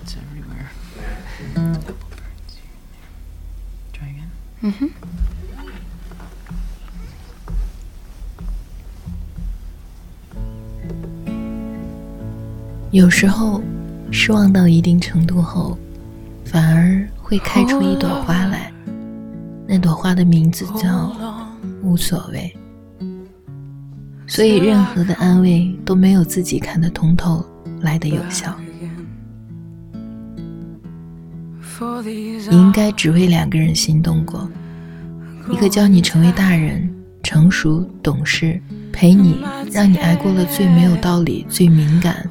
birds everywhere. A couple birds here and there. Try again. 嗯哼。有时候，失望到一定程度后，反而会开出一朵花来。那朵花的名字叫无所谓。所以，任何的安慰都没有自己看得通透来的有效。你应该只为两个人心动过：一个教你成为大人、成熟懂事，陪你，让你挨过了最没有道理、最敏感。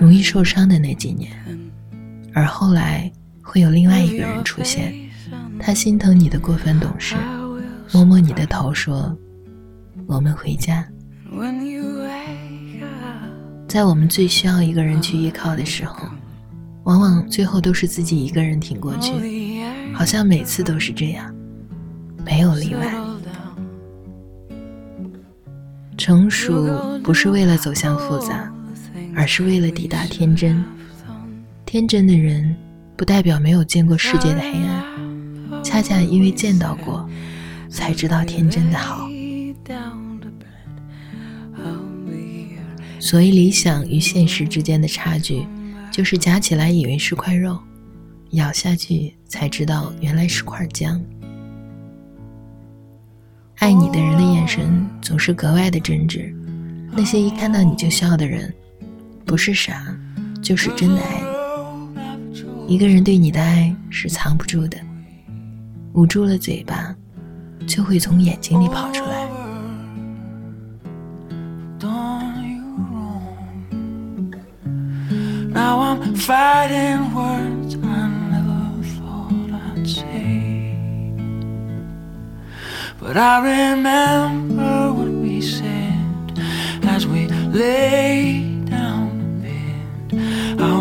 容易受伤的那几年，而后来会有另外一个人出现，他心疼你的过分懂事，摸摸你的头说：“我们回家。”在我们最需要一个人去依靠的时候，往往最后都是自己一个人挺过去，好像每次都是这样，没有例外。成熟不是为了走向复杂。而是为了抵达天真。天真的人，不代表没有见过世界的黑暗，恰恰因为见到过，才知道天真的好。所以，理想与现实之间的差距，就是夹起来以为是块肉，咬下去才知道原来是块姜。爱你的人的眼神总是格外的真挚，那些一看到你就笑的人。不是傻，就是真的爱你。一个人对你的爱是藏不住的，捂住了嘴巴，就会从眼睛里跑出来。Now I'm fighting words I never thought I'd say. But I remember what we said as we lay down in bed. I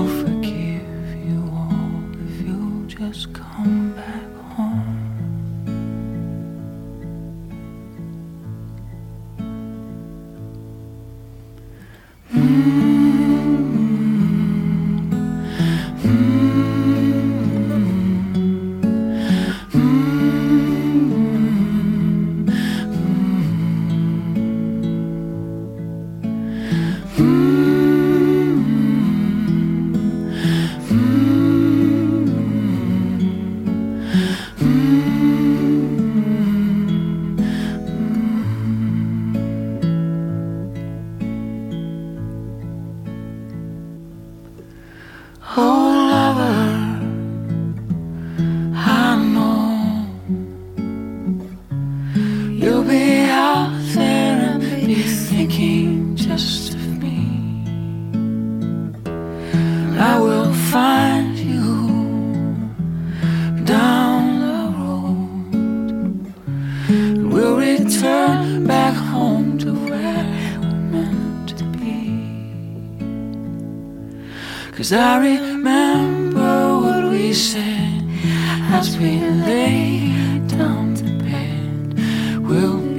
Oh, lover, I know you'll be out there and be thinking just of me. I will find you down the road. We'll return. Cause I remember what we said as we lay down to bed. We'll